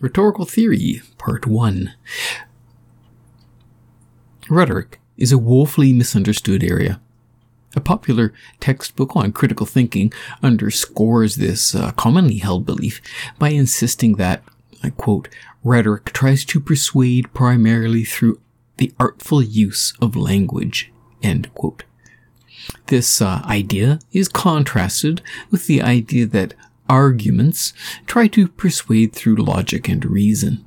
Rhetorical Theory, Part 1. Rhetoric is a woefully misunderstood area. A popular textbook on critical thinking underscores this uh, commonly held belief by insisting that, I quote, rhetoric tries to persuade primarily through the artful use of language, end quote. This uh, idea is contrasted with the idea that arguments try to persuade through logic and reason.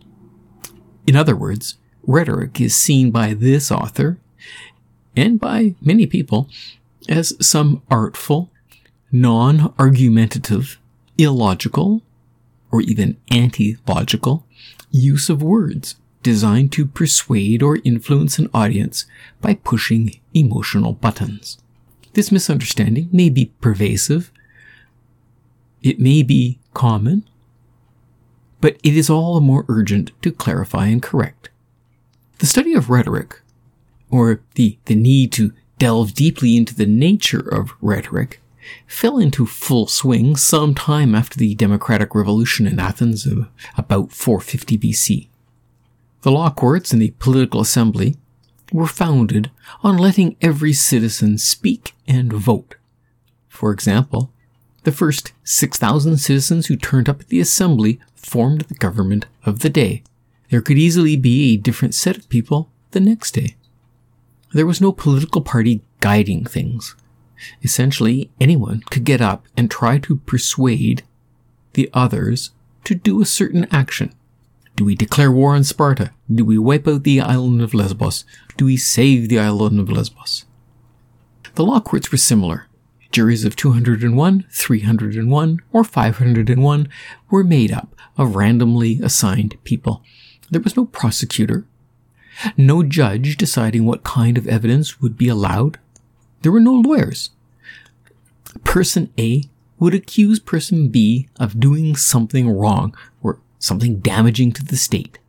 In other words, rhetoric is seen by this author, and by many people, as some artful, non-argumentative, illogical, or even anti-logical use of words designed to persuade or influence an audience by pushing emotional buttons. This misunderstanding may be pervasive it may be common, but it is all the more urgent to clarify and correct. The study of rhetoric, or the, the need to delve deeply into the nature of rhetoric, fell into full swing some time after the democratic revolution in Athens of about 450 BC. The law courts and the political assembly were founded on letting every citizen speak and vote. For example, the first 6,000 citizens who turned up at the assembly formed the government of the day. There could easily be a different set of people the next day. There was no political party guiding things. Essentially, anyone could get up and try to persuade the others to do a certain action. Do we declare war on Sparta? Do we wipe out the island of Lesbos? Do we save the island of Lesbos? The law courts were similar. Juries of 201, 301, or 501 were made up of randomly assigned people. There was no prosecutor, no judge deciding what kind of evidence would be allowed. There were no lawyers. Person A would accuse person B of doing something wrong or something damaging to the state.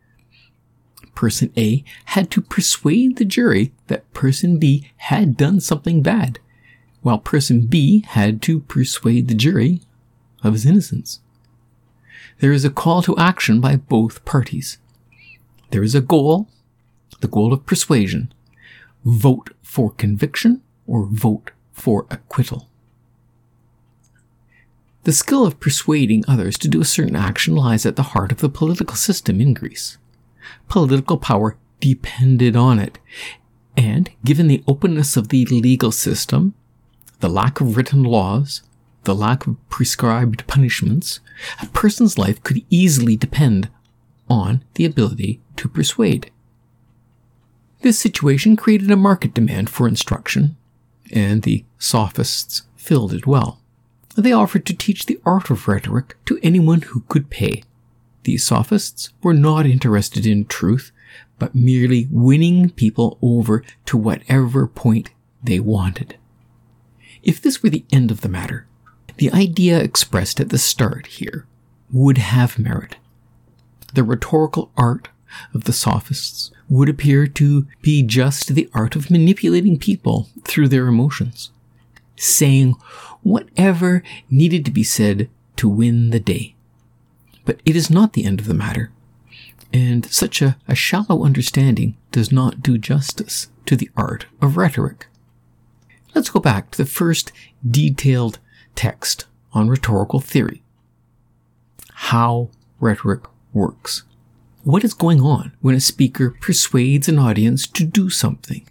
Person A had to persuade the jury that person B had done something bad while person B had to persuade the jury of his innocence. There is a call to action by both parties. There is a goal, the goal of persuasion. Vote for conviction or vote for acquittal. The skill of persuading others to do a certain action lies at the heart of the political system in Greece. Political power depended on it, and given the openness of the legal system, the lack of written laws, the lack of prescribed punishments, a person's life could easily depend on the ability to persuade. This situation created a market demand for instruction, and the sophists filled it well. They offered to teach the art of rhetoric to anyone who could pay. These sophists were not interested in truth, but merely winning people over to whatever point they wanted. If this were the end of the matter, the idea expressed at the start here would have merit. The rhetorical art of the sophists would appear to be just the art of manipulating people through their emotions, saying whatever needed to be said to win the day. But it is not the end of the matter, and such a, a shallow understanding does not do justice to the art of rhetoric. Let's go back to the first detailed text on rhetorical theory. How rhetoric works. What is going on when a speaker persuades an audience to do something?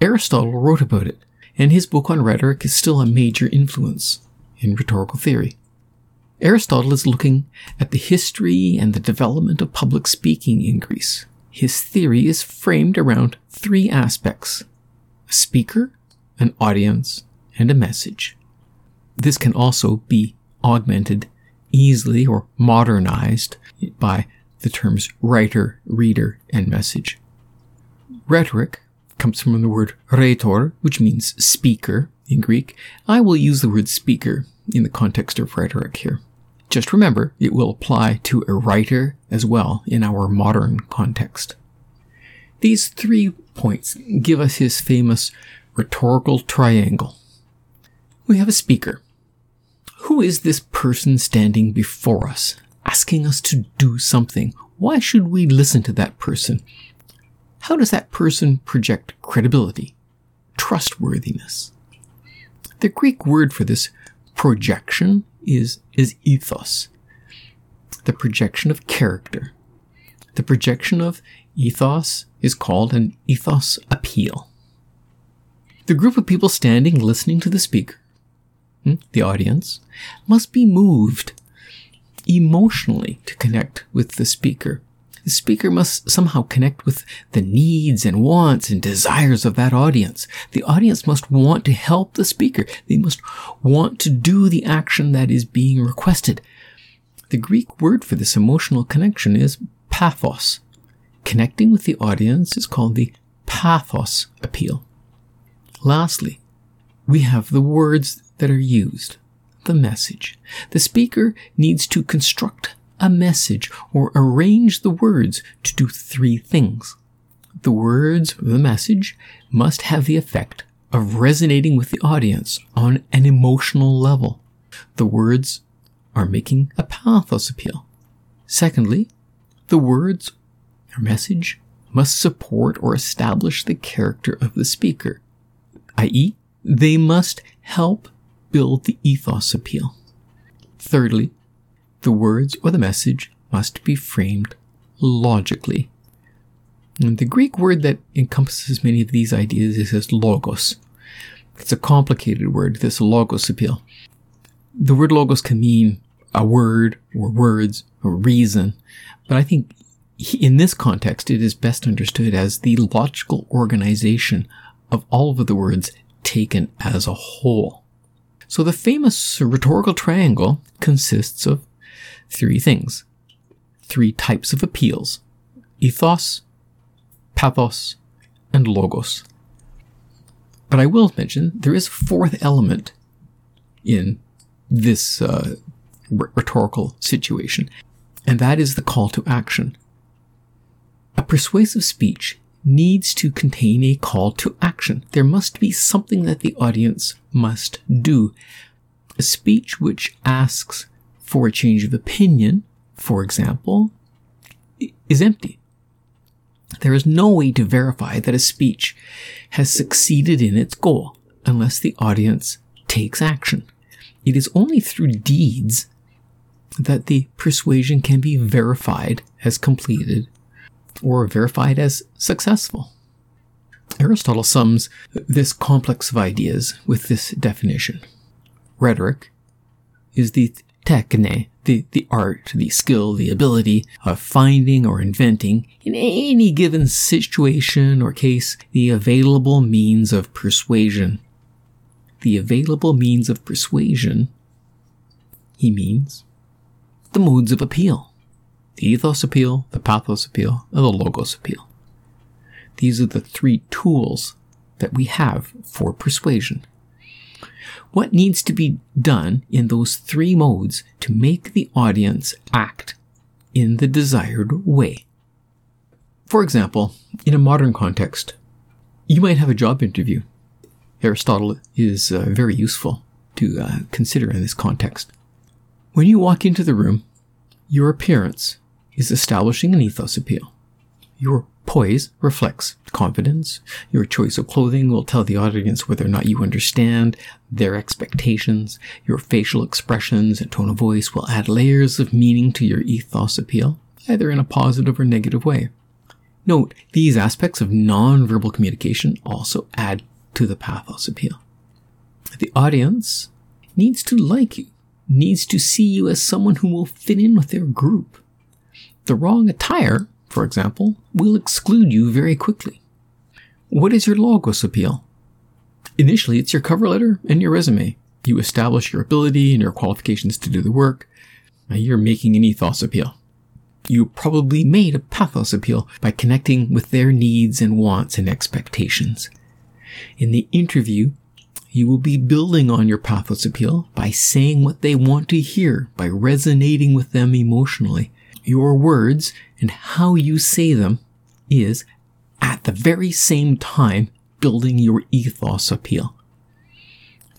Aristotle wrote about it, and his book on rhetoric is still a major influence in rhetorical theory. Aristotle is looking at the history and the development of public speaking in Greece. His theory is framed around three aspects. A speaker, an audience, and a message. This can also be augmented easily or modernized by the terms writer, reader, and message. Rhetoric comes from the word rhetor, which means speaker in Greek. I will use the word speaker in the context of rhetoric here. Just remember, it will apply to a writer as well in our modern context. These three points give us his famous rhetorical triangle. We have a speaker. Who is this person standing before us? asking us to do something. Why should we listen to that person? How does that person project credibility, trustworthiness? The Greek word for this projection is, is ethos, the projection of character. The projection of ethos is called an ethos appeal. The group of people standing listening to the speaker, hmm, the audience, must be moved emotionally to connect with the speaker. The speaker must somehow connect with the needs and wants and desires of that audience. The audience must want to help the speaker. They must want to do the action that is being requested. The Greek word for this emotional connection is pathos. Connecting with the audience is called the pathos appeal. Lastly, we have the words that are used, the message. The speaker needs to construct a message or arrange the words to do three things. The words of the message must have the effect of resonating with the audience on an emotional level. The words are making a pathos appeal. Secondly, the words or message must support or establish the character of the speaker, i.e., they must help build the ethos appeal. Thirdly, the words or the message must be framed logically. And the Greek word that encompasses many of these ideas is logos. It's a complicated word, this logos appeal. The word logos can mean a word or words or reason, but I think in this context it is best understood as the logical organization of all of the words taken as a whole. So the famous rhetorical triangle consists of three things. Three types of appeals. Ethos, pathos, and logos. But I will mention there is a fourth element in this uh, rhetorical situation, and that is the call to action. A persuasive speech needs to contain a call to action. There must be something that the audience must do. A speech which asks for a change of opinion, for example, is empty. There is no way to verify that a speech has succeeded in its goal unless the audience takes action. It is only through deeds that the persuasion can be verified as completed or verified as successful. Aristotle sums this complex of ideas with this definition. Rhetoric is the techne, the, the art, the skill, the ability of finding or inventing in any given situation or case the available means of persuasion. The available means of persuasion, he means, the modes of appeal the ethos appeal, the pathos appeal, and the logos appeal. These are the three tools that we have for persuasion. What needs to be done in those three modes to make the audience act in the desired way? For example, in a modern context, you might have a job interview. Aristotle is uh, very useful to uh, consider in this context. When you walk into the room, your appearance is establishing an ethos appeal. Your poise reflects confidence. Your choice of clothing will tell the audience whether or not you understand their expectations. Your facial expressions and tone of voice will add layers of meaning to your ethos appeal, either in a positive or negative way. Note, these aspects of non-verbal communication also add to the pathos appeal. The audience needs to like you, needs to see you as someone who will fit in with their group. The wrong attire, for example, will exclude you very quickly. What is your logos appeal? Initially, it's your cover letter and your resume. You establish your ability and your qualifications to do the work. Now you're making an ethos appeal. You probably made a pathos appeal by connecting with their needs and wants and expectations. In the interview, you will be building on your pathos appeal by saying what they want to hear, by resonating with them emotionally your words and how you say them is at the very same time building your ethos appeal.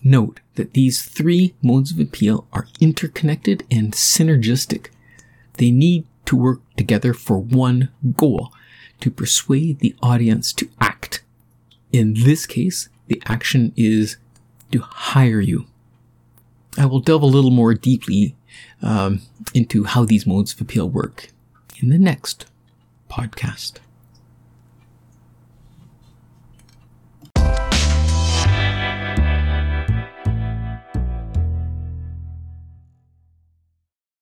Note that these three modes of appeal are interconnected and synergistic. They need to work together for one goal to persuade the audience to act. In this case, the action is to hire you. I will delve a little more deeply um, into how these modes of appeal work in the next podcast.